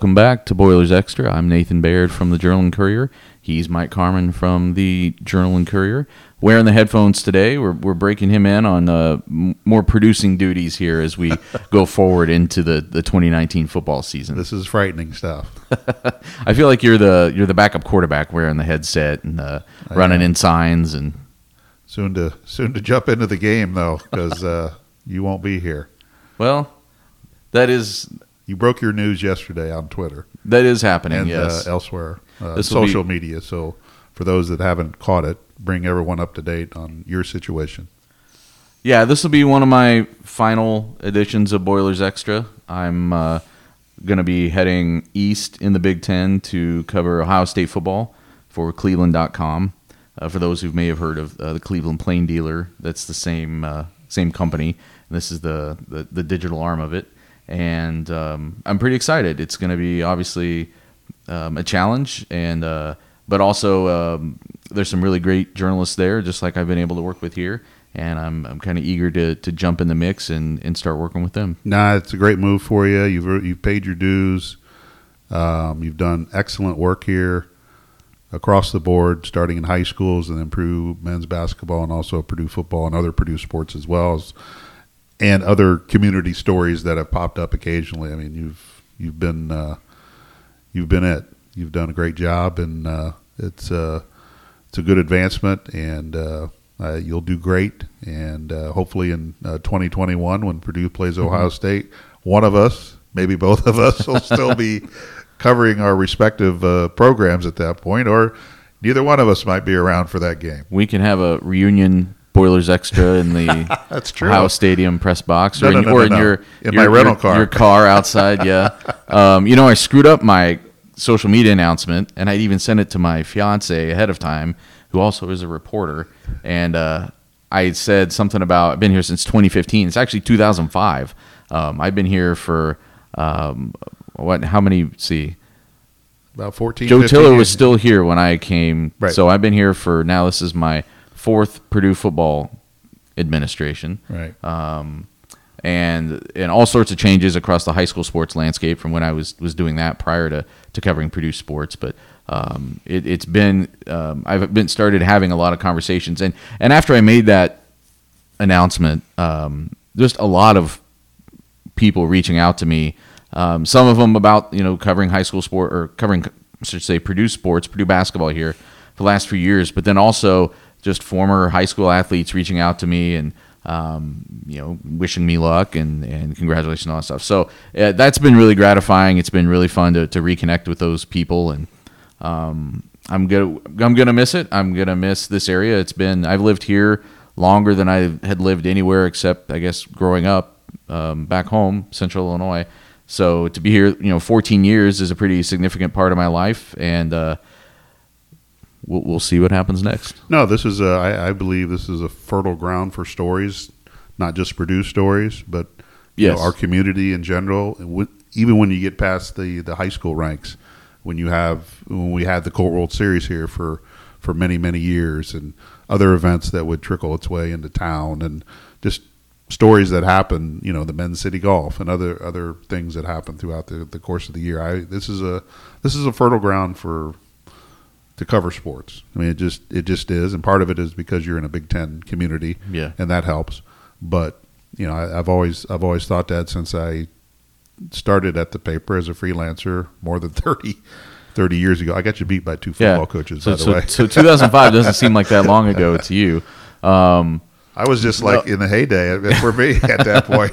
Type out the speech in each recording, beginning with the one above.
Welcome back to Boilers Extra. I'm Nathan Baird from the Journal and Courier. He's Mike Carmin from the Journal and Courier. Wearing the headphones today, we're, we're breaking him in on uh, m- more producing duties here as we go forward into the, the 2019 football season. This is frightening stuff. I feel like you're the you're the backup quarterback wearing the headset and uh, running in signs and Soon to soon to jump into the game though, because uh, you won't be here. well, that is You broke your news yesterday on Twitter that is happening. and yes. uh, elsewhere, uh, will be- social media. So for those that haven't caught it, bring everyone up to date on your situation. Yeah, this will be one of my final editions of Boilers Extra. I'm uh, going to be heading east in the Big Ten to cover Ohio State football for Cleveland.com. Uh, for those who may have heard of uh, the Cleveland Plain Dealer, that's the same uh, same company. And this is the, the, the digital arm of it. And um, I'm pretty excited. It's going to be obviously um, a challenge, and uh, but also um, there's some really great journalists there, just like I've been able to work with here. And I'm, I'm kind of eager to, to jump in the mix and, and start working with them. Nah, it's a great move for you. You've you've paid your dues. Um, you've done excellent work here across the board, starting in high schools and then Purdue men's basketball and also Purdue football and other Purdue sports as well as and other community stories that have popped up occasionally. I mean, you've you've been uh, you've been it. You've done a great job, and uh, it's uh, it's a good advancement, and uh, uh, you'll do great. And uh, hopefully, in uh, 2021, when Purdue plays Ohio State, one of us, maybe both of us, will still be covering our respective uh, programs at that point, or neither one of us might be around for that game. We can have a reunion Boilers Extra in the That's true. Ohio Stadium press box, or no, in, no, or in your In your, my rental your- car. your car outside. Yeah, um, you know I screwed up my social media announcement, and I even sent it to my fiance ahead of time, who also is a reporter, and uh, I said something about I've been here since 2015. It's actually 2005. Um, I've been here for um, what? How many? see, About 14. Joe 15 Tiller years. was still here when I came. Right. So I've been here for now. This is my fourth Purdue football administration, right. um, and and all sorts of changes across the high school sports landscape from when I was was doing that prior to to covering Purdue sports. But um, it, it's been um, I've been started having a lot of conversations, and and after I made that announcement, um, just a lot of people reaching out to me. Um, some of them about you know covering high school sport or covering I should say Purdue sports, Purdue basketball here for the last few years, but then also just former high school athletes reaching out to me and um, you know wishing me luck and, and congratulations and all that stuff. So uh, that's been really gratifying. It's been really fun to, to reconnect with those people and um, I'm gonna I'm gonna miss it. I'm gonna miss this area. It's been I've lived here longer than I had lived anywhere except I guess growing up um, back home, Central Illinois. So to be here, you know, 14 years is a pretty significant part of my life, and uh, we'll, we'll see what happens next. No, this is a, I, I believe this is a fertile ground for stories, not just Purdue stories, but Yes. know, our community in general. Even when you get past the, the high school ranks, when you have when we had the Colt World Series here for for many many years, and other events that would trickle its way into town, and just stories that happen, you know, the men's city golf and other other things that happen throughout the, the course of the year. I this is a this is a fertile ground for to cover sports. I mean, it just it just is, and part of it is because you're in a Big Ten community, Yeah. and that helps. But you know, I, I've always I've always thought that since I started at the paper as a freelancer more than 30, 30 years ago. I got you beat by two football coaches, So, by the so, way. so 2005 doesn't seem like that long ago to you. Um, I was just like in the heyday for me at that point.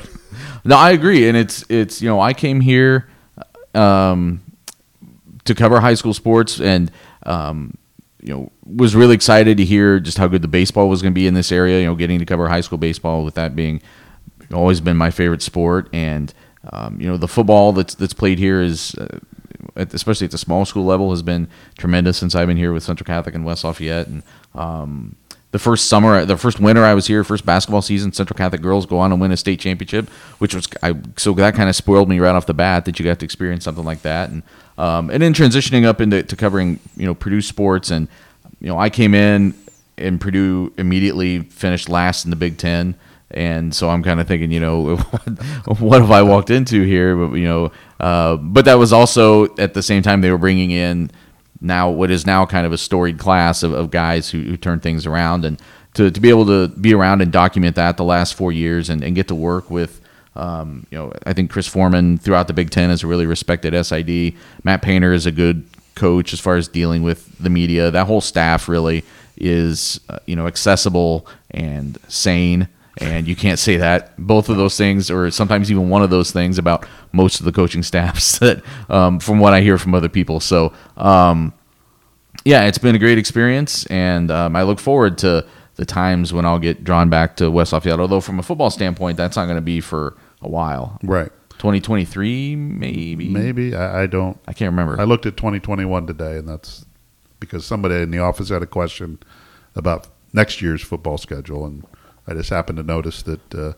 No, I agree, and it's it's you know I came here um, to cover high school sports, and um, you know was really excited to hear just how good the baseball was going to be in this area. You know, getting to cover high school baseball with that being always been my favorite sport, and um, you know the football that's that's played here is. Uh, at, especially at the small school level, has been tremendous since I've been here with Central Catholic and West Lafayette. And um, the first summer, the first winter I was here, first basketball season, Central Catholic girls go on and win a state championship, which was I so that kind of spoiled me right off the bat that you got to experience something like that. And um, and then transitioning up into to covering you know Purdue sports, and you know I came in and Purdue immediately finished last in the Big Ten. and so I'm kind of thinking, you know, what have I walked into here? But you know, uh, but that was also at the same time they were bringing in now what is now kind of a storied class of, of guys who, who turn things around and to, to be able to be around and document that the last four years and, and get to work with um, you know I think Chris Forman throughout the Big Ten is a really respected SID. Matt Painter is a good coach as far as dealing with the media. That whole staff really is uh, you know accessible and sane and you can't say that both of those things or sometimes even one of those things about most of the coaching staffs that um, from what i hear from other people so um, yeah it's been a great experience and um, i look forward to the times when i'll get drawn back to west lafayette although from a football standpoint that's not going to be for a while Right. 2023 maybe Maybe I, I don't. i can't remember I looked at 2021 today, and that's because somebody in the office had a question about next year's football schedule, and I just happened to notice that uh,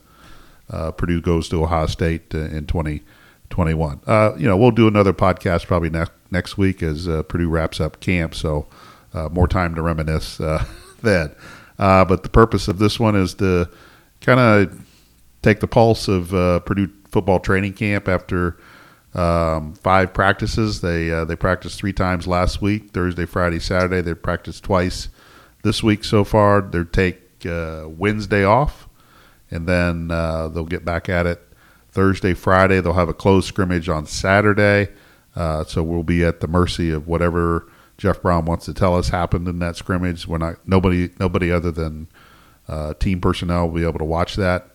uh, Purdue goes to Ohio State uh, in 2021. Uh, you know, we'll do another podcast probably next next week as uh, Purdue wraps up camp, so uh, more time to reminisce uh, then. Uh, but the purpose of this one is to kind of take the pulse of uh, Purdue football training camp after um, five practices. They uh, they practiced three times last week: Thursday, Friday, Saturday. They practiced twice this week so far. They take uh, Wednesday off, and then uh, they'll get back at it Thursday, Friday. They'll have a closed scrimmage on Saturday. Uh, so we'll be at the mercy of whatever Jeff Brohm wants to tell us happened in that scrimmage. We're not nobody nobody other than uh, team personnel will be able to watch that.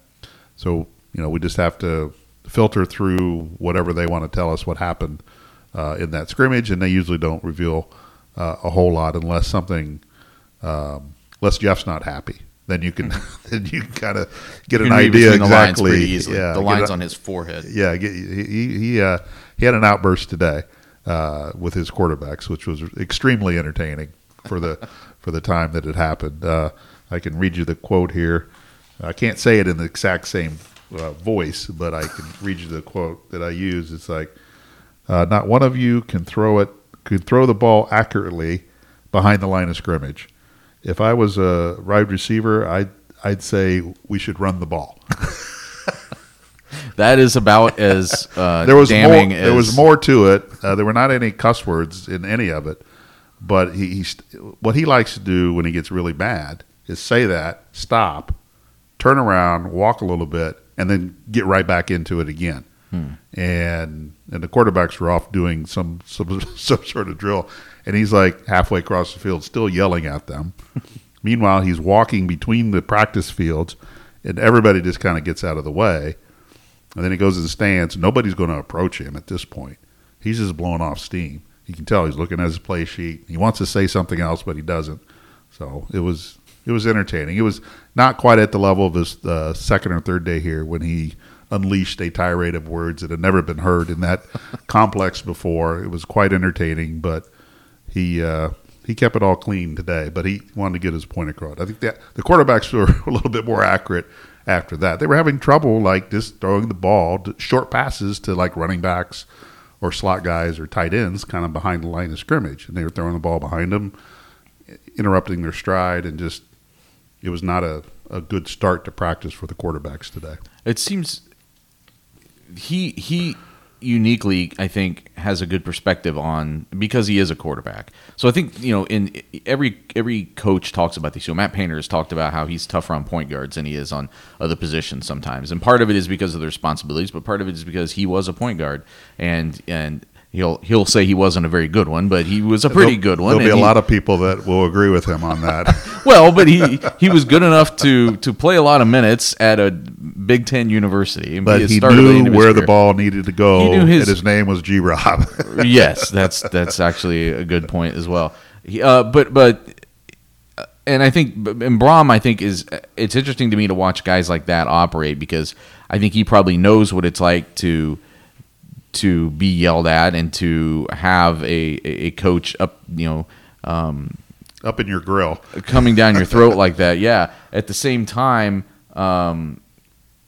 So you know we just have to filter through whatever they want to tell us what happened uh, in that scrimmage, and they usually don't reveal uh, a whole lot unless something, um, unless Jeff's not happy. Then you can then you can kind of get an idea the exactly. easily. Yeah, the lines a- on his forehead yeah, get, he he uh, he had an outburst today uh, with his quarterbacks, which was extremely entertaining for the for the time that it happened. Uh, I can read you the quote here. I can't say it in the exact same uh, voice, but I can read you the quote that I use. It's like, uh, "Not one of you can throw it, could throw the ball accurately behind the line of scrimmage. If I was a wide receiver, I'd I'd say we should run the ball." that is about as uh, there was more. damning There was more to it. Uh, there were not any cuss words in any of it, but he, he's what he likes to do when he gets really bad is say that, stop, turn around, walk a little bit, and then get right back into it again. Hmm. And and the quarterbacks were off doing some some some sort of drill, and he's like halfway across the field, still yelling at them. Meanwhile, he's walking between the practice fields, and everybody just kind of gets out of the way. And then he goes to the stands. Nobody's going to approach him at this point. He's just blowing off steam. You can tell he's looking at his play sheet. He wants to say something else, but he doesn't. So it was it was entertaining. It was not quite at the level of his uh, second or third day here when he unleashed a tirade of words that had never been heard in that complex before. It was quite entertaining, but he uh, he kept it all clean today. But he wanted to get his point across. I think that the quarterbacks were a little bit more accurate after that. They were having trouble like just throwing the ball, to, short passes to like running backs or slot guys or tight ends, kind of behind the line of scrimmage, and they were throwing the ball behind them, interrupting their stride, and just it was not a, a good start to practice for the quarterbacks today. It seems he he uniquely, I think, has a good perspective on because he is a quarterback. So I think you know, in every every coach talks about this. So Matt Painter has talked about how he's tougher on point guards than he is on other positions sometimes, and part of it is because of the responsibilities, but part of it is because he was a point guard, and and he'll he'll say he wasn't a very good one, but he was a pretty good one. There'll be a he- lot of people that will agree with him on that. well, but he he was good enough to to play a lot of minutes at a Big Ten university. and but he knew where the ball needed to go, He knew his- and his name was G. Rob. yes, that's that's actually a good point as well. He, uh, but but uh, and I think and Brohm I think is it's interesting to me to watch guys like that operate because I think he probably knows what it's like to to be yelled at and to have a a coach up you know um, Up in your grill. coming down your throat like that. Yeah. At the same time, um,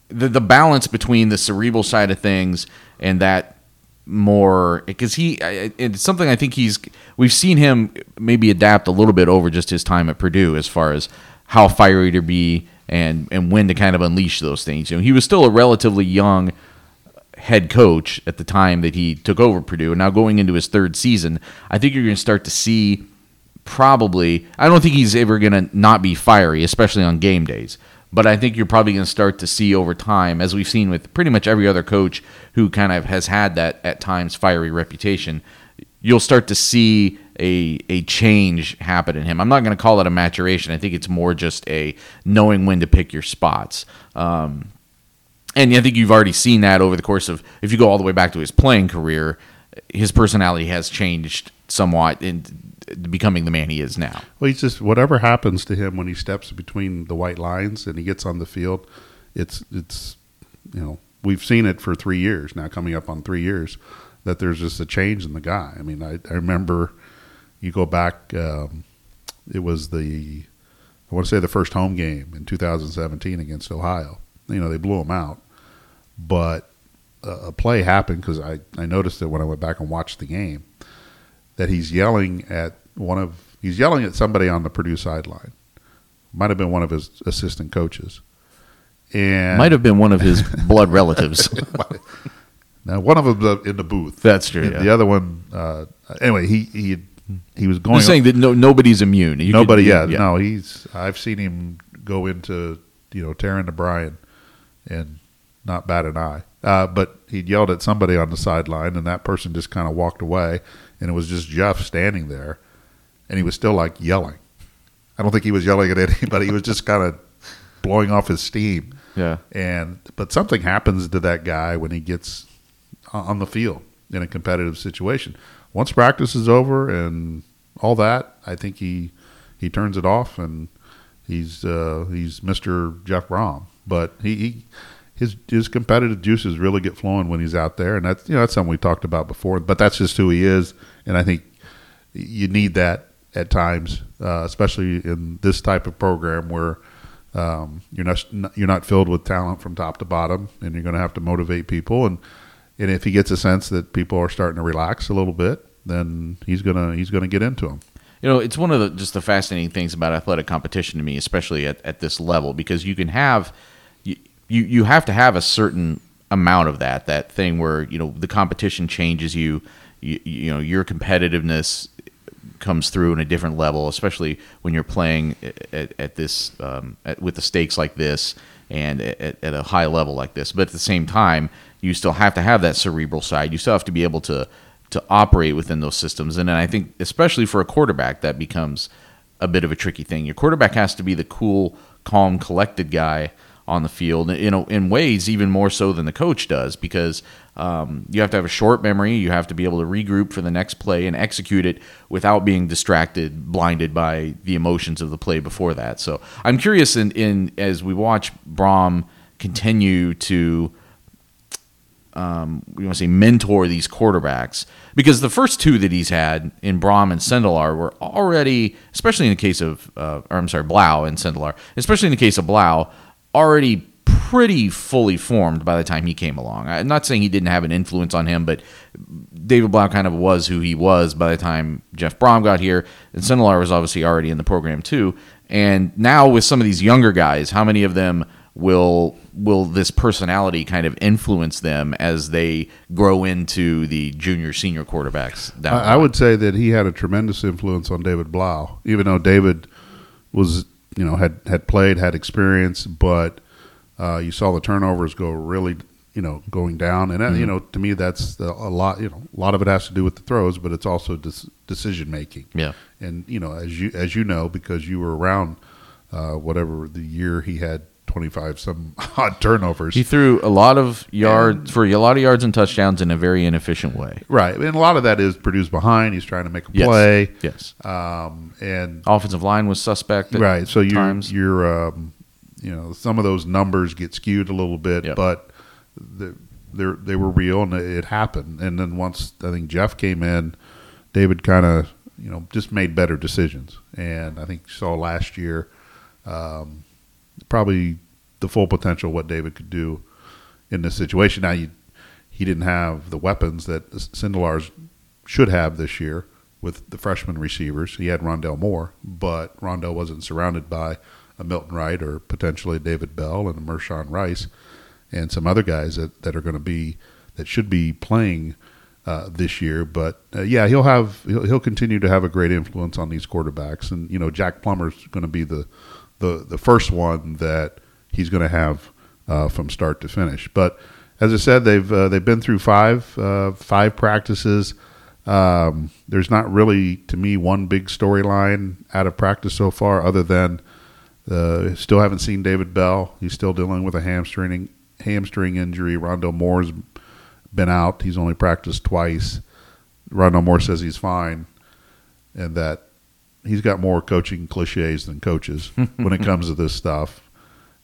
the the balance between the cerebral side of things and that more because he it's something I think he's we've seen him maybe adapt a little bit over just his time at Purdue as far as how fiery to be and and when to kind of unleash those things. You know, he was still a relatively young head coach at the time that he took over Purdue, and now going into his third season, I think you're going to start to see probably. I don't think he's ever going to not be fiery, especially on game days. But I think you're probably going to start to see over time, as we've seen with pretty much every other coach who kind of has had that at times fiery reputation, you'll start to see a a change happen in him. I'm not going to call it a maturation. I think it's more just a knowing when to pick your spots. Um, and I think you've already seen that over the course of if you go all the way back to his playing career, his personality has changed somewhat in becoming the man he is now. Well, he's just whatever happens to him when he steps between the white lines and he gets on the field. It's it's you know we've seen it for three years now, coming up on three years that there's just a change in the guy. I mean, I, I remember you go back. Um, it was the I want to say the first home game in 2017 against Ohio. You know, they blew him out, but a, play happened because I I noticed it when I went back and watched the game that he's yelling at one of he's yelling at somebody on the Purdue sideline. Might have been one of his assistant coaches. And might have been one of his blood relatives. now, one of them in the booth. That's true. The other one, uh, anyway, he he he was going. Saying that no, nobody's immune. You nobody, could, yeah, yeah, no, he's. I've seen him go into you know tear into Brian, and not bat an eye. Uh, but he yelled at somebody on the sideline, and that person just kind of walked away, and it was just Jeff standing there, and he was still like yelling. I don't think he was yelling at anybody. He was just kind of blowing off his steam. Yeah. And but something happens to that guy when he gets on the field in a competitive situation. Once practice is over and all that, I think he he turns it off and he's uh, he's Mr. Jeff Brohm. But he, he his his competitive juices really get flowing when he's out there, and that's you know that's something we talked about before. But that's just who he is, and I think you need that at times, uh, especially in this type of program where um, you're not you're not filled with talent from top to bottom, and you're going to have to motivate people. And and if he gets a sense that people are starting to relax a little bit, then he's gonna he's gonna get into them. You know, it's one of the just the fascinating things about athletic competition to me, especially at, at this level, because you can have you you have to have a certain amount of that that thing where you know the competition changes you you, you know your competitiveness comes through in a different level especially when you're playing at, at this um, at, with the stakes like this and at, at a high level like this. But at the same time you still have to have that cerebral side. You still have to be able to to operate within those systems. And then i think especially for a quarterback that becomes a bit of a tricky thing. Your quarterback has to be the cool calm collected guy on the field in in ways even more so than the coach does because um, you have to have a short memory. You have to be able to regroup for the next play and execute it without being distracted, blinded by the emotions of the play before that. So I'm curious in, in as we watch Brohm continue to um, we want to say mentor these quarterbacks because the first two that he's had in Brohm and Sindelar were already, especially in the case of, uh, or I'm sorry, Blough and Sindelar, especially in the case of Blough, already pretty fully formed by the time he came along. I'm not saying he didn't have an influence on him, but David Blough kind of was who he was by the time Jeff Brohm got here, and Sindelar was obviously already in the program too. And now with some of these younger guys, how many of them will will this personality kind of influence them as they grow into the junior senior quarterbacks? I, I would say that he had a tremendous influence on David Blough, even though David was you know had had played, had experience, but uh, you saw the turnovers go really you know going down, and mm-hmm. you know to me that's a lot. You know, a lot of it has to do with the throws, but it's also decision making. Yeah, and you know as you as you know because you were around uh, whatever the year he had 25 some odd turnovers. He threw a lot of yards for a lot of yards and touchdowns in a very inefficient way. Right. And a lot of that is produced behind. He's trying to make a yes. play. Yes. Um, and offensive line was suspect. right. So you times. you're um, you know some of those numbers get skewed a little bit, yep. but the, they they were real and it happened. And then once I think Jeff came in, David kind of you know just made better decisions. And I think saw last year. Um, probably the full potential what David could do in this situation. Now, he didn't have the weapons that Sindelar's should have this year with the freshman receivers. He had Rondale Moore, but Rondale wasn't surrounded by a Milton Wright or potentially David Bell and a Mershawn Rice and some other guys that, that are going to be that should be playing uh, this year. But uh, yeah, he'll have he'll, he'll continue to have a great influence on these quarterbacks, and you know Jack Plummer's going to be the the the first one that he's going to have uh, from start to finish. But as I said, they've uh, they've been through five uh, five practices. Um, there's not really, to me, one big storyline out of practice so far, other than uh, still haven't seen David Bell. He's still dealing with a hamstring hamstring injury. Rondale Moore's been out. He's only practiced twice. Rondale Moore says he's fine, and that he's got more coaching cliches than coaches when it comes to this stuff.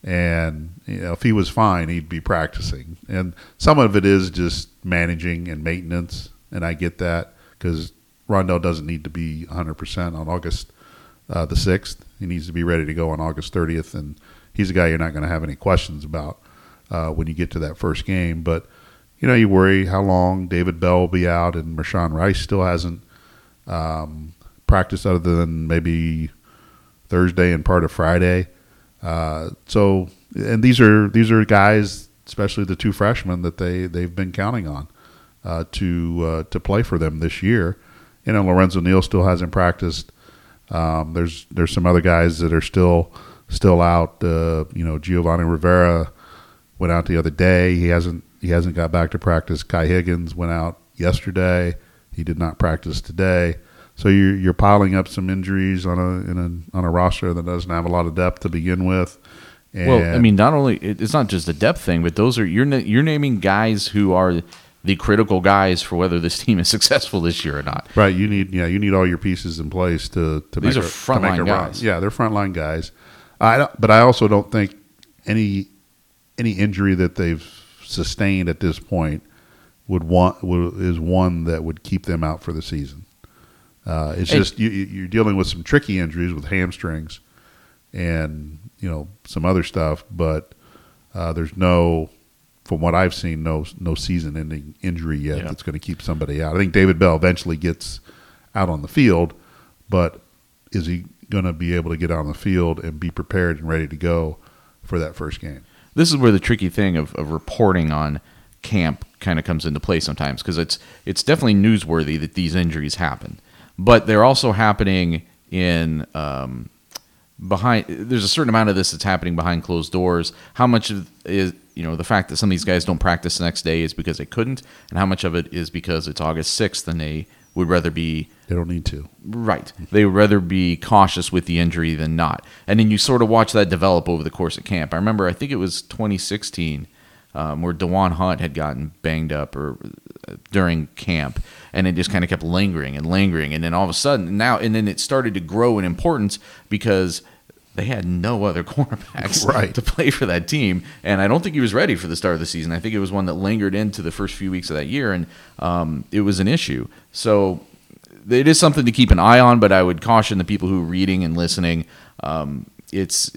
And you know, if he was fine, he'd be practicing. And some of it is just managing and maintenance, and I get that because Rondale doesn't need to be 100% on August uh, the 6th. He needs to be ready to go on August 30th, and he's a guy you're not going to have any questions about uh, when you get to that first game. But you know, you worry how long David Bell will be out, and Mershawn Rice still hasn't um, practiced other than maybe Thursday and part of Friday. Uh, so, and these are these are guys, especially the two freshmen that they they've been counting on uh, to uh, to play for them this year. You know, Lorenzo Neal still hasn't practiced. Um, there's there's some other guys that are still still out. Uh, you know, Giovanni Rivera went out the other day. He hasn't he hasn't got back to practice. Kai Higgins went out yesterday. He did not practice today. So you're you're piling up some injuries on a in a on a roster that doesn't have a lot of depth to begin with. And well, I mean, not only it's not just a depth thing, but those are you're you're naming guys who are the critical guys for whether this team is successful this year or not. Right. You need yeah you need all your pieces in place to to these make are frontline guys. Run. Yeah, they're frontline guys. I don't, but I also don't think any any injury that they've sustained at this point would want would, is one that would keep them out for the season. Uh, it's just you, you're dealing with some tricky injuries with hamstrings and you know some other stuff, but uh, there's no, from what I've seen, no no season-ending injury yet yeah. that's going to keep somebody out. I think David Bell eventually gets out on the field, but is he going to be able to get out on the field and be prepared and ready to go for that first game? This is where the tricky thing of, of reporting on camp kind of comes into play sometimes because it's it's definitely newsworthy that these injuries happen but they're also happening in um, behind. There's a certain amount of this that's happening behind closed doors. How much of is you know the fact that some of these guys don't practice the next day is because they couldn't, and how much of it is because it's August sixth and they would rather be they don't need to right they would rather be cautious with the injury than not and then you sort of watch that develop over the course of camp i remember i think it was 2016 um, where Da'Wan Hunt had gotten banged up or during camp, and it just kind of kept lingering and lingering, and then all of a sudden now, and then it started to grow in importance because they had no other cornerbacks right. to play for that team, and I don't think he was ready for the start of the season. I think it was one that lingered into the first few weeks of that year, and um, it was an issue. So it is something to keep an eye on, but I would caution the people who are reading and listening. Um, it's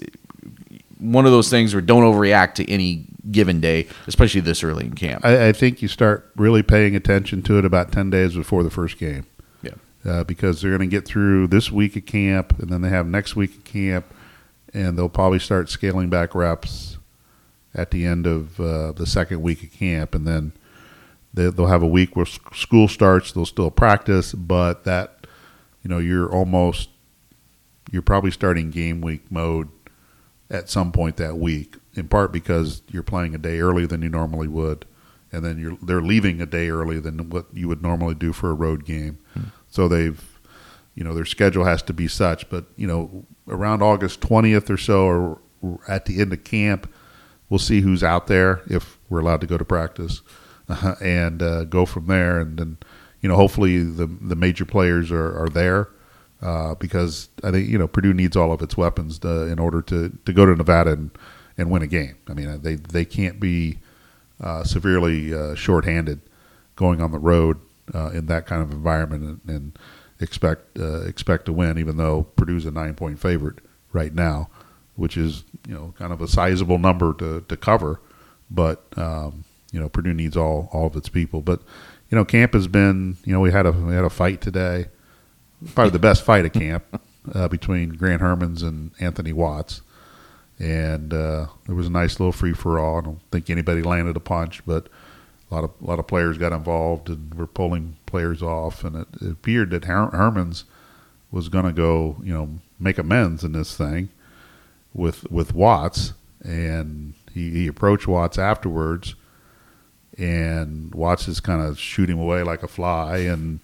one of those things where don't overreact to any given day, especially this early in camp. I, I, think you start really paying attention to it about 10 days before the first game. Yeah. Uh, because they're going to get through this week of camp, and then they have next week of camp, and they'll probably start scaling back reps at the end of uh, the second week of camp, and then they, they'll have a week where school starts. They'll still practice, but that, you know, you're almost, you're probably starting game week mode at some point that week in part because you're playing a day earlier than you normally would, and then you're they're leaving a day earlier than what you would normally do for a road game. Hmm. So they've, you know, their schedule has to be such. But you know, around August 20th or so, or at the end of camp, we'll see who's out there if we're allowed to go to practice, uh, and uh, go from there. And then, you know, hopefully the the major players are, are there. Uh, because I think you know Purdue needs all of its weapons to, in order to, to go to Nevada and and win a game. I mean, they they can't be uh, severely uh, shorthanded going on the road uh, in that kind of environment and, and expect uh, expect to win. Even though Purdue's a nine point favorite right now, which is you know kind of a sizable number to to cover, but um, you know Purdue needs all all of its people. But you know, camp has been you know we had a we had a fight today, probably the best fight at camp uh, between Grant Hermanns and Anthony Watts. And uh, there was a nice little free for all. I don't think anybody landed a punch, but a lot of a lot of players got involved and were pulling players off, and it, it appeared that Her- Hermanns was going to go, you know, make amends in this thing with with Watts, and he, he approached Watts afterwards, and Watts is kind of shoot him away like a fly, and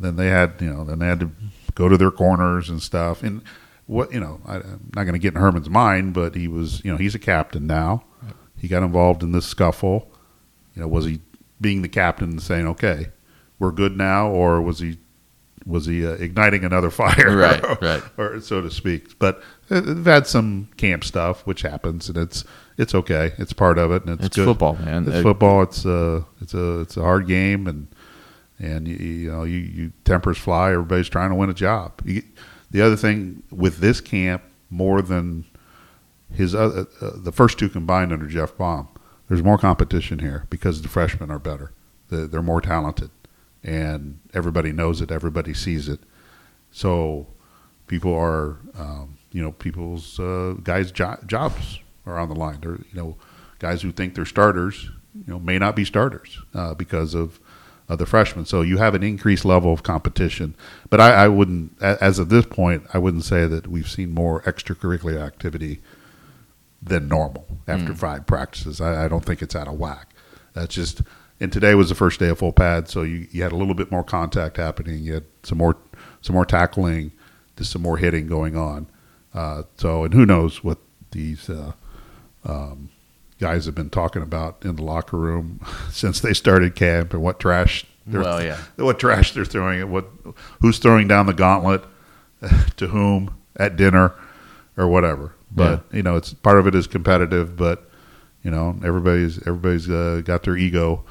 then they had, you know, then they had to go to their corners and stuff, and what you know, I, I'm not going to get in Hermanns' mind, but he was, you know, he's a captain now. He got involved in this scuffle. You know, was he being the captain and saying, "Okay, we're good now," or was he was he uh, igniting another fire, Right, right. or so to speak? But uh, they've had some camp stuff, which happens, and it's it's okay. It's part of it, and it's, It's good. football, man. It's Uh, football. It's uh, it's a it's a hard game, and and you, you know you, you tempers fly. Everybody's trying to win a job. You, the other thing with this camp, more than his other, uh, the first two combined under Jeff Brohm, there's more competition here because the freshmen are better. They're, they're more talented, and everybody knows it. Everybody sees it. So people are, um, you know, people's uh, guys' jo- jobs are on the line. They're, you know, guys who think they're starters, you know, may not be starters uh, because of of the freshmen. So you have an increased level of competition. But I, I wouldn't, as of this point, I wouldn't say that we've seen more extracurricular activity than normal after five practices. I, I don't think it's out of whack. That's just, and today was the first day of full pad, so you, you had a little bit more contact happening. You had some more, some more tackling, just some more hitting going on. Uh, so, and who knows what these uh, um, guys have been talking about in the locker room since they started camp and what trash they're, Well, yeah. what trash they're throwing at what who's throwing down the gauntlet to whom at dinner or whatever. But you know, it's part of it is competitive, but you know, everybody's everybody's uh, got their ego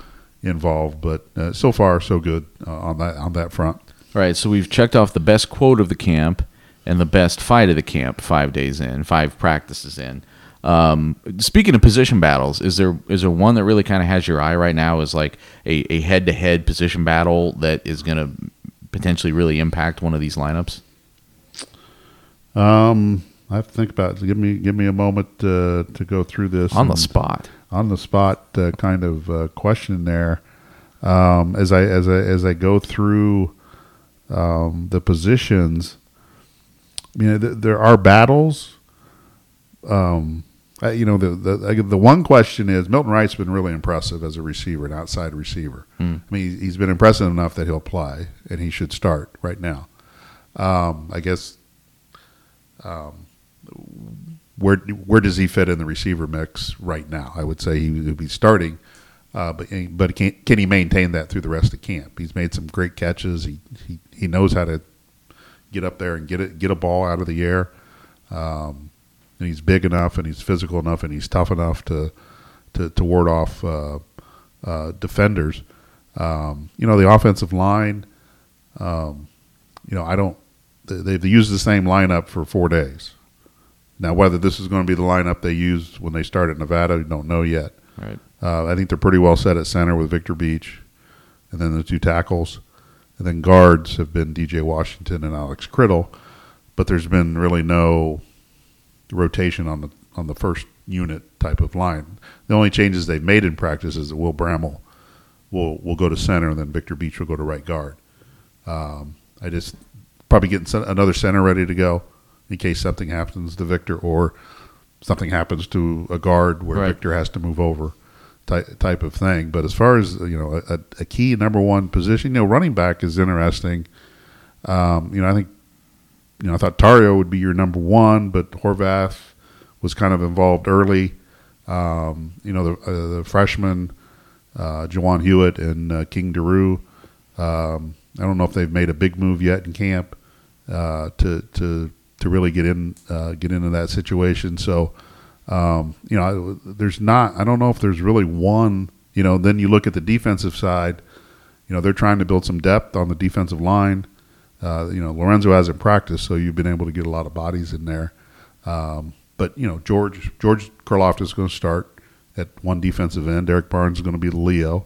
involved. But uh, so far, so good uh, on that on that front. All right, so we've checked off the best quote of the camp and the best fight of the camp. Five days in, five practices in. Um, speaking of position battles, is there is there one that really kind of has your eye right now? Is like a, a head to head position battle that is going to potentially really impact one of these lineups? Um, I have to think about. It. Give me give me a moment uh, to go through this On the spot. on the spot uh, kind of uh, question there. Um, as I as I as I go through um, the positions, you know, th- there are battles. Um, uh, you know, the, the the one question is Milton Wright's been really impressive as a receiver, an outside receiver. I mean, he's- been impressive enough that he'll play, and he should start right now. Um, I guess where where does he fit in the receiver mix right now? I would say he would be starting, uh, but but can can he maintain that through the rest of camp? He's made some great catches. He he, he knows how to get up there and get it get a ball out of the air. Um, and he's big enough and he's physical enough and he's tough enough to to, to ward off uh, uh, defenders. Um, you know the offensive line. Um, you know I don't. they- They've used the same lineup for four days. Now, whether this is going to be the lineup they used when they started in Nevada, we don't know yet. Right. Uh, I think they're pretty well set at center with Viktor Beach, and then the two tackles, and then guards have been DJ Washington and Alex Criddle, but there's been really no rotation on the on the first unit type of line. The only changes they've made in practice is that Will Bramel will will go to center, and then Viktor Beach will go to right guard. Um, I just probably getting another center ready to go in case something happens to Viktor or something happens to a guard where Right. Viktor has to move over type, type of thing. But as far as you know, a, a key number one position, you know, running back is interesting. Um, you know, I think you know I thought Tario would be your number one, but Horvath was kind of involved early. Um, you know, the, uh, the freshman uh, Jawan Hewitt and uh, King Doerue. Um, I don't know if they've made a big move yet in camp uh, to to to really get in uh, get into that situation. So um, you know, there's not. I don't know if there's really one. You know, then you look at the defensive side. You know, they're trying to build some depth on the defensive line. Uh, you know, Lorenzo hasn't practiced, so you've been able to get a lot of bodies in there. Um, but you know, George George Karlaftis is going to start at one defensive end. Derrick Barnes is going to be the Leo.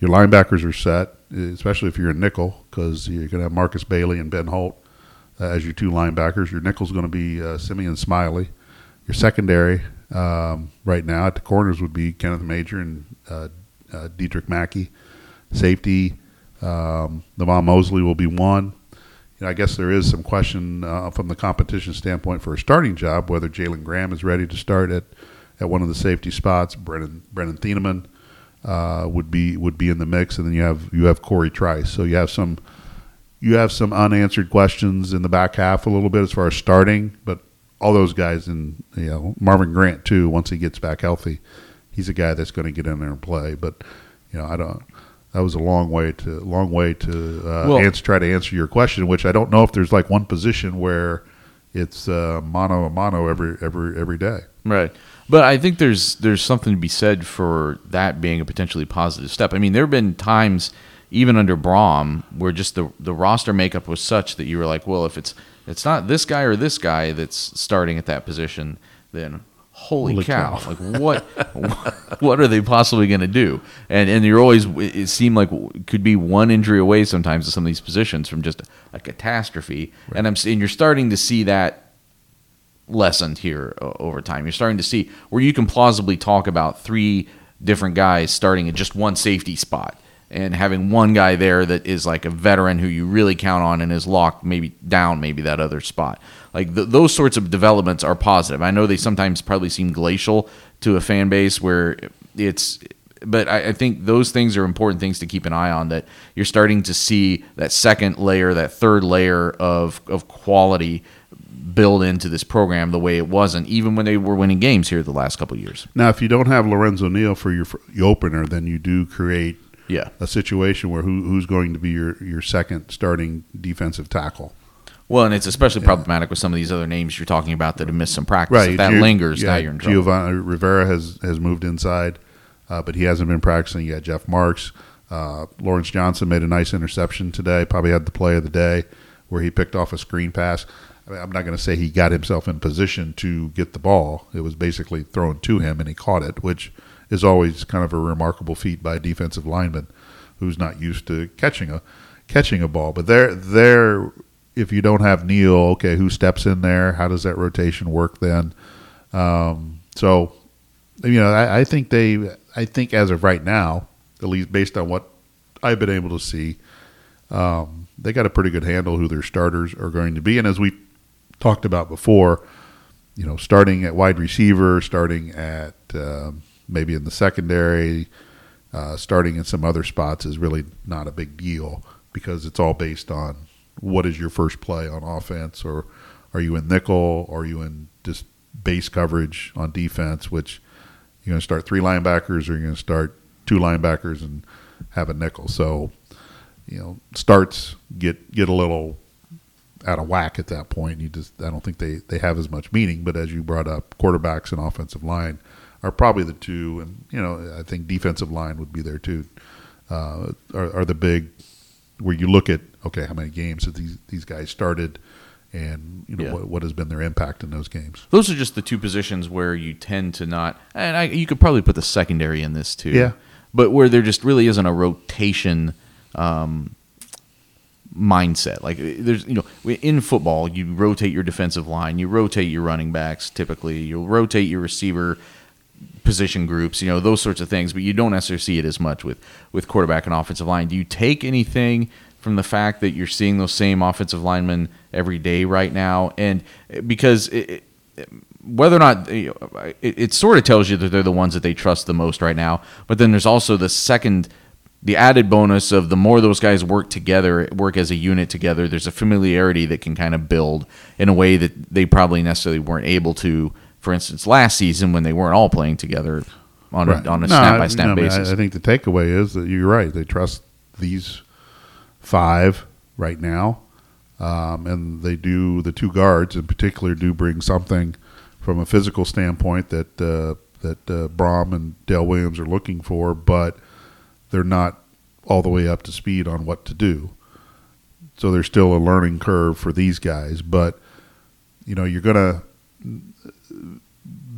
Your linebackers are set, especially if you're a nickel, because you're going to have Markus Bailey and Ben Holt uh, as your two linebackers. Your nickel is going to be uh, Simeon Smiley, your secondary um, right now at the corners would be Kenneth Major and uh, uh, Dedrick Mackey. Safety, um, Navon Mosley will be one. You know, I guess there is some question uh, from the competition standpoint for a starting job whether Jalen Graham is ready to start at, at one of the safety spots. Brennan Brennan Thieneman uh, would be would be in the mix, and then you have you have Cory Trice. So you have some you have some unanswered questions in the back half a little bit as far as starting, but all those guys and you know Marvin Grant too. Once he gets back healthy, he's a guy that's going to get in there and play. But you know, I don't. That was a long way to long way to uh, Well- answer, try to answer your question, which I don't know if there's like one position where it's uh, mono a mono every every every day. Right. But I think there's there's something to be said for that being a potentially positive step. I mean, there have been times even under Brohm where just the the roster makeup was such that you were like, well, if it's it's not this guy or this guy that's starting at that position, then holy, Holy cow. cow. Like what what are they possibly going to do? And and you're always it seemed like could be one injury away sometimes to some of these positions from just a catastrophe. And I'm and you're starting to see that lessened here over time. You're starting to see where you can plausibly talk about three different guys starting at just one safety spot and having one guy there that is like a veteran who you really count on and is locked maybe down maybe that other spot. Like th- those sorts of developments are positive. I know they sometimes probably seem glacial to a fan base where it's but I, I think those things are important things to keep an eye on. That you're starting to see that second layer, that third layer of of quality build into this program the way it wasn't, even when they were winning games here the last couple years. Now, if you don't have Lorenzo Neal for your, your opener, then you do create Yeah. a situation where who, who's going to be your, your second starting defensive tackle. Well, and it's especially problematic with some of these other names you're talking about that have missed some practice. If that lingers, now you're in trouble. Giovanni Rivera has has moved inside, uh, but he hasn't been practicing. yet. Jeff Marks. Uh, Lawrence Johnson made a nice interception today. Probably had the play of the day where he picked off a screen pass. I mean, I'm not going to say he got himself in position to get the ball. It was basically thrown to him and he caught it, which is always kind of a remarkable feat by a defensive lineman who's not used to catching a catching a ball. But there, there, if you don't have Neal, okay, who steps in there? How does that rotation work then? Um, so, you know, I, I think they, I think as of right now, at least based on what I've been able to see, um, they got a pretty good handle who their starters are going to be. And as we talked about before, you know, starting at wide receiver, starting at um, maybe in the secondary, uh, starting in some other spots is really not a big deal because it's all based on what is your first play on offense, or are you in nickel, are you in just base coverage on defense, which you're going to start three linebackers, or you're going to start two linebackers and have a nickel. So, you know, starts get get a little out of whack at that point. You just I don't think they they have as much meaning. But as you brought up, quarterbacks and offensive line are probably the two, and you know I think defensive line would be there too. Uh, are, are the big where you look at okay how many games have these these guys started, and you know Yeah. what, what has been their impact in those games. Those are just the two positions where you tend to not, and I, you could probably put the secondary in this too. Yeah. But where there just really isn't a rotation um, mindset. Like there's, you know, in football, you rotate your defensive line, you rotate your running backs. Typically, you'll rotate your receiver position groups, you know, those sorts of things. But you don't necessarily see it as much with with quarterback and offensive line. Do you take anything? From the fact that you're seeing those same offensive linemen every day right now, and eh, because it, whether or not eh, you know, it, it sort of tells you that they're the ones that they trust the most right now. But then there's also the second, the added bonus of the more those guys work together, work as a unit together. There's a familiarity that can kind of build in a way that they probably necessarily weren't able to. For instance, last season when they weren't all playing together on Right. a, on a no, snap by snap no, basis. I, I think the takeaway is that you're right. They trust these five right now, um, and they do. The two guards in particular do bring something from a physical standpoint that uh, that uh, Brohm and Dale Williams are looking for, but they're not all the way up to speed on what to do. So there's still a learning curve for these guys, but you know you're gonna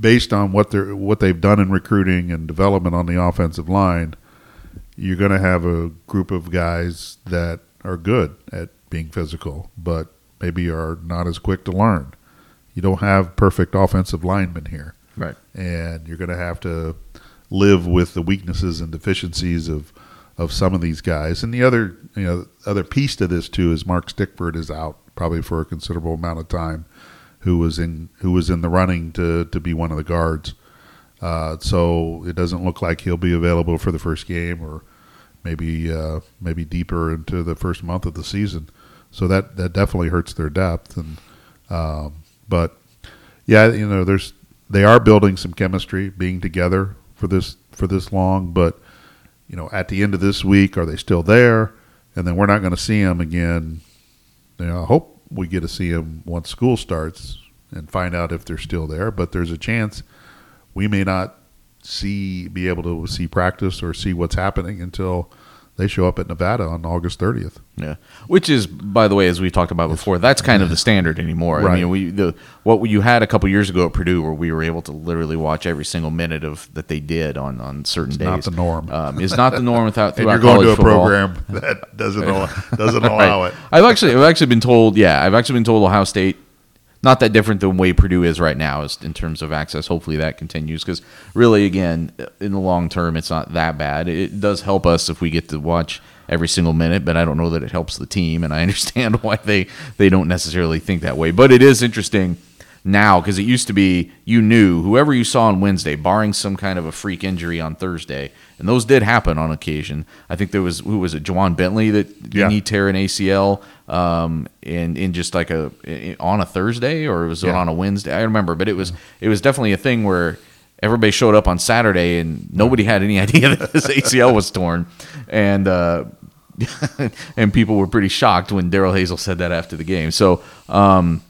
based on what they're what they've done in recruiting and development on the offensive line, you're going to have a group of guys that are good at being physical, but maybe are not as quick to learn. you don't have perfect offensive linemen here, Right. and you're going to have to live with the weaknesses and deficiencies of of some of these guys. And the other you know other piece to this too is Mark Stickford is out probably for a considerable amount of time, who was in who was in the running to to be one of the guards. Uh, so it doesn't look like he'll be available for the first game or maybe uh, maybe deeper into the first month of the season. So that that definitely hurts their depth. And um, but yeah, you know, there's they are building some chemistry, being together for this for this long. But you know, at the end of this week, are they still there? And then we're not going to see them again. You know, I hope we get to see them once school starts and find out if they're still there. But there's a chance we may not see be able to see practice or see what's happening until they show up at Nevada on August 30th. Yeah, which is, by the way, as we talked about before, that's kind of the standard anymore. I mean, we the what you had a couple years ago at Purdue, where we were able to literally watch every single minute of that they did on on certain days. not the norm. Um, it's not the norm without And you're going to a football. program that doesn't al- doesn't Right. allow it. I've actually I've actually been told, yeah, I've actually been told Ohio State not that different than way Purdue is right now is in terms of access. Hopefully that continues because really, again, in the long term, it's not that bad. It does help us if we get to watch every single minute, but I don't know that it helps the team, and I understand why they they don't necessarily think that way. But it is interesting now because it used to be you knew whoever you saw on Wednesday, barring some kind of a freak injury on Thursday, and those did happen on occasion. I think there was who was it, Ja'Whaun Bentley that Yeah. knee tear an ACL, um, in in just like a on a Thursday or was it Yeah. on a Wednesday? I remember, but it was it was definitely a thing where everybody showed up on Saturday and nobody had any idea that his ACL was torn, and uh, and people were pretty shocked when Darrell Hazell said that after the game. So. Um,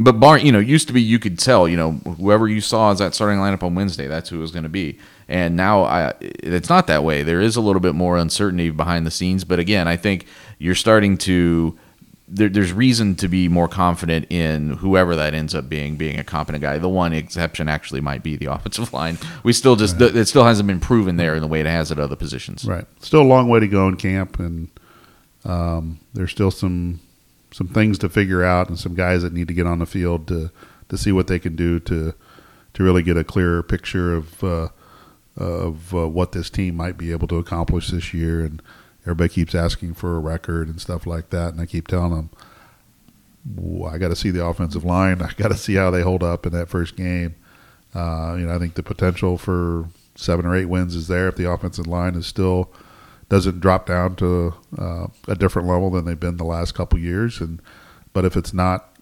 but bar, you know, used to be you could tell, you know, whoever you saw as that starting lineup on Wednesday, that's who it was going to be. And now I, it's not that way. There is a little bit more uncertainty behind the scenes, but again, I think you're starting to. There, there's reason to be more confident in whoever that ends up being, being a competent guy. The one exception actually might be the offensive line. We still just it still hasn't been proven there in the way it has at other positions. Right. Still a long way to go in camp, and um, there's still some some things to figure out, and some guys that need to get on the field to to see what they can do to to really get a clearer picture of uh, of uh, what this team might be able to accomplish this year. And everybody keeps asking for a record and stuff like that, and I keep telling them. "Ooh, I got to see the offensive line. I got to see how they hold up in that first game. Uh, you know, I think the potential for seven or eight wins is there if the offensive line is still doesn't drop down to uh, a different level than they've been the last couple years. And but if it's not,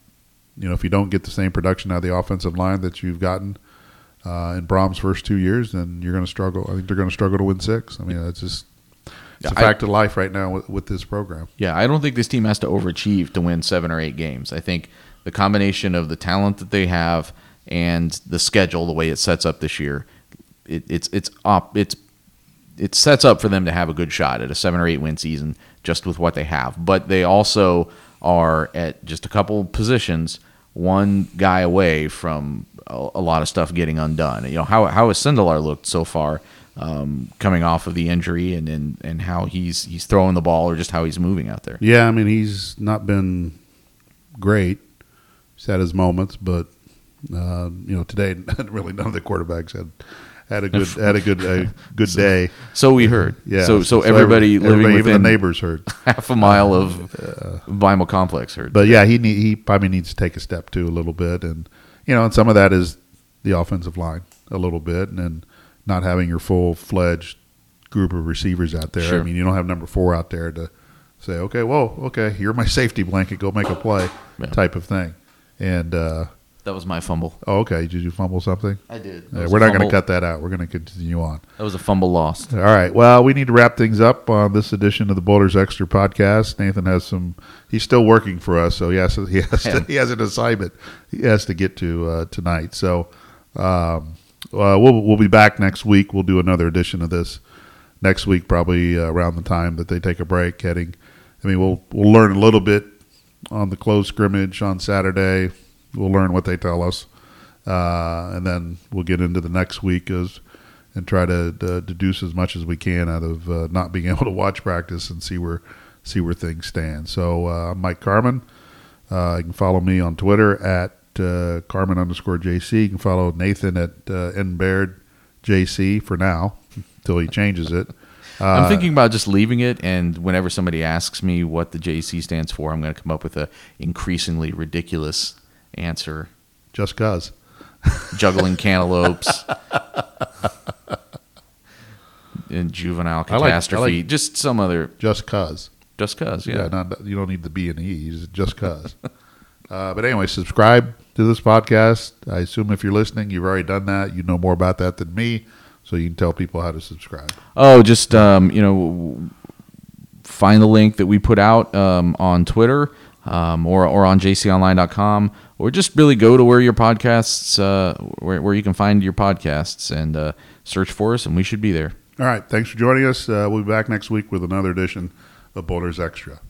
you know, if you don't get the same production out of the offensive line that you've gotten uh, in Brohm's first two years, then you're going to struggle. I think they're going to struggle to win six. I mean, it's just it's a Yeah, I- fact of life right now with, with this program. Yeah, I don't think this team has to overachieve to win seven or eight games. I think the combination of the talent that they have and the schedule, the way it sets up this year, it, it's it's op, it's it sets up for them to have a good shot at a seven or eight win season just with what they have. But they also are at just a couple positions, one guy away from a, lot of stuff getting undone. You know how how has Sindelar looked so far, um, coming off of the injury, and, and and how he's he's throwing the ball or just how he's moving out there. Yeah, I mean, he's not been great. He's had his moments, but uh, you know, today really none of the quarterbacks had had a good had a good a good day. So we heard. Yeah. So so everybody every- living everybody, even within the neighbors heard. half a mile of Vimal Complex heard. But yeah, he need, he probably needs to take a step too a little bit, and you know, and some of that is the offensive line a little bit, and then not having your full fledged group of receivers out there. Sure. I mean, you don't have number four out there to say, okay, well, okay, you're my safety blanket, go make a play, Yeah. type of thing. And uh, that was my fumble. oh, okay, did you fumble something? I did. Yeah, we're not going to cut that out. We're going to continue on. That was a fumble lost. All right. Well, we need to wrap things up on this edition of the Boilers Extra podcast. Nathan has some. He's still working for us, so he has he has to, he has an assignment he has to get to uh, tonight. So um, uh, we'll we'll be back next week. We'll do another edition of this next week, probably uh, around the time that they take a break. Heading. I mean, we'll we'll learn a little bit on the close scrimmage on Saturday. We'll learn what they tell us, uh, and then we'll get into the next week as and try to, to deduce as much as we can out of uh, not being able to watch practice and see where see where things stand. So uh, I'm Mike Carmin. Uh, you can follow me on Twitter at uh, Carmin underscore JC. You can follow Nathan at uh, N Baird JC for now until he changes it. I'm thinking about just leaving it, and whenever somebody asks me what the JC stands for, I'm going to come up with a increasingly ridiculous answer: just cause. juggling cantaloupes, and juvenile I like- I catastrophe. like- just some other, Just cause. just cause. Yeah, Yeah. not you don't need the B and E. Just- Just cause. uh, but anyway, subscribe to this podcast. I assume if you're listening, you've already done that. You know more about that than me, so you can tell people how to subscribe. Oh, just um, you know, find the link that we put out um, on Twitter um, or or on jconline.com, or just really go to where your podcasts, uh, where where you can find your podcasts, and uh, search for us, and we should be there. All right. Thanks for joining us. Uh, we'll be back next week with another edition of Boilers Extra.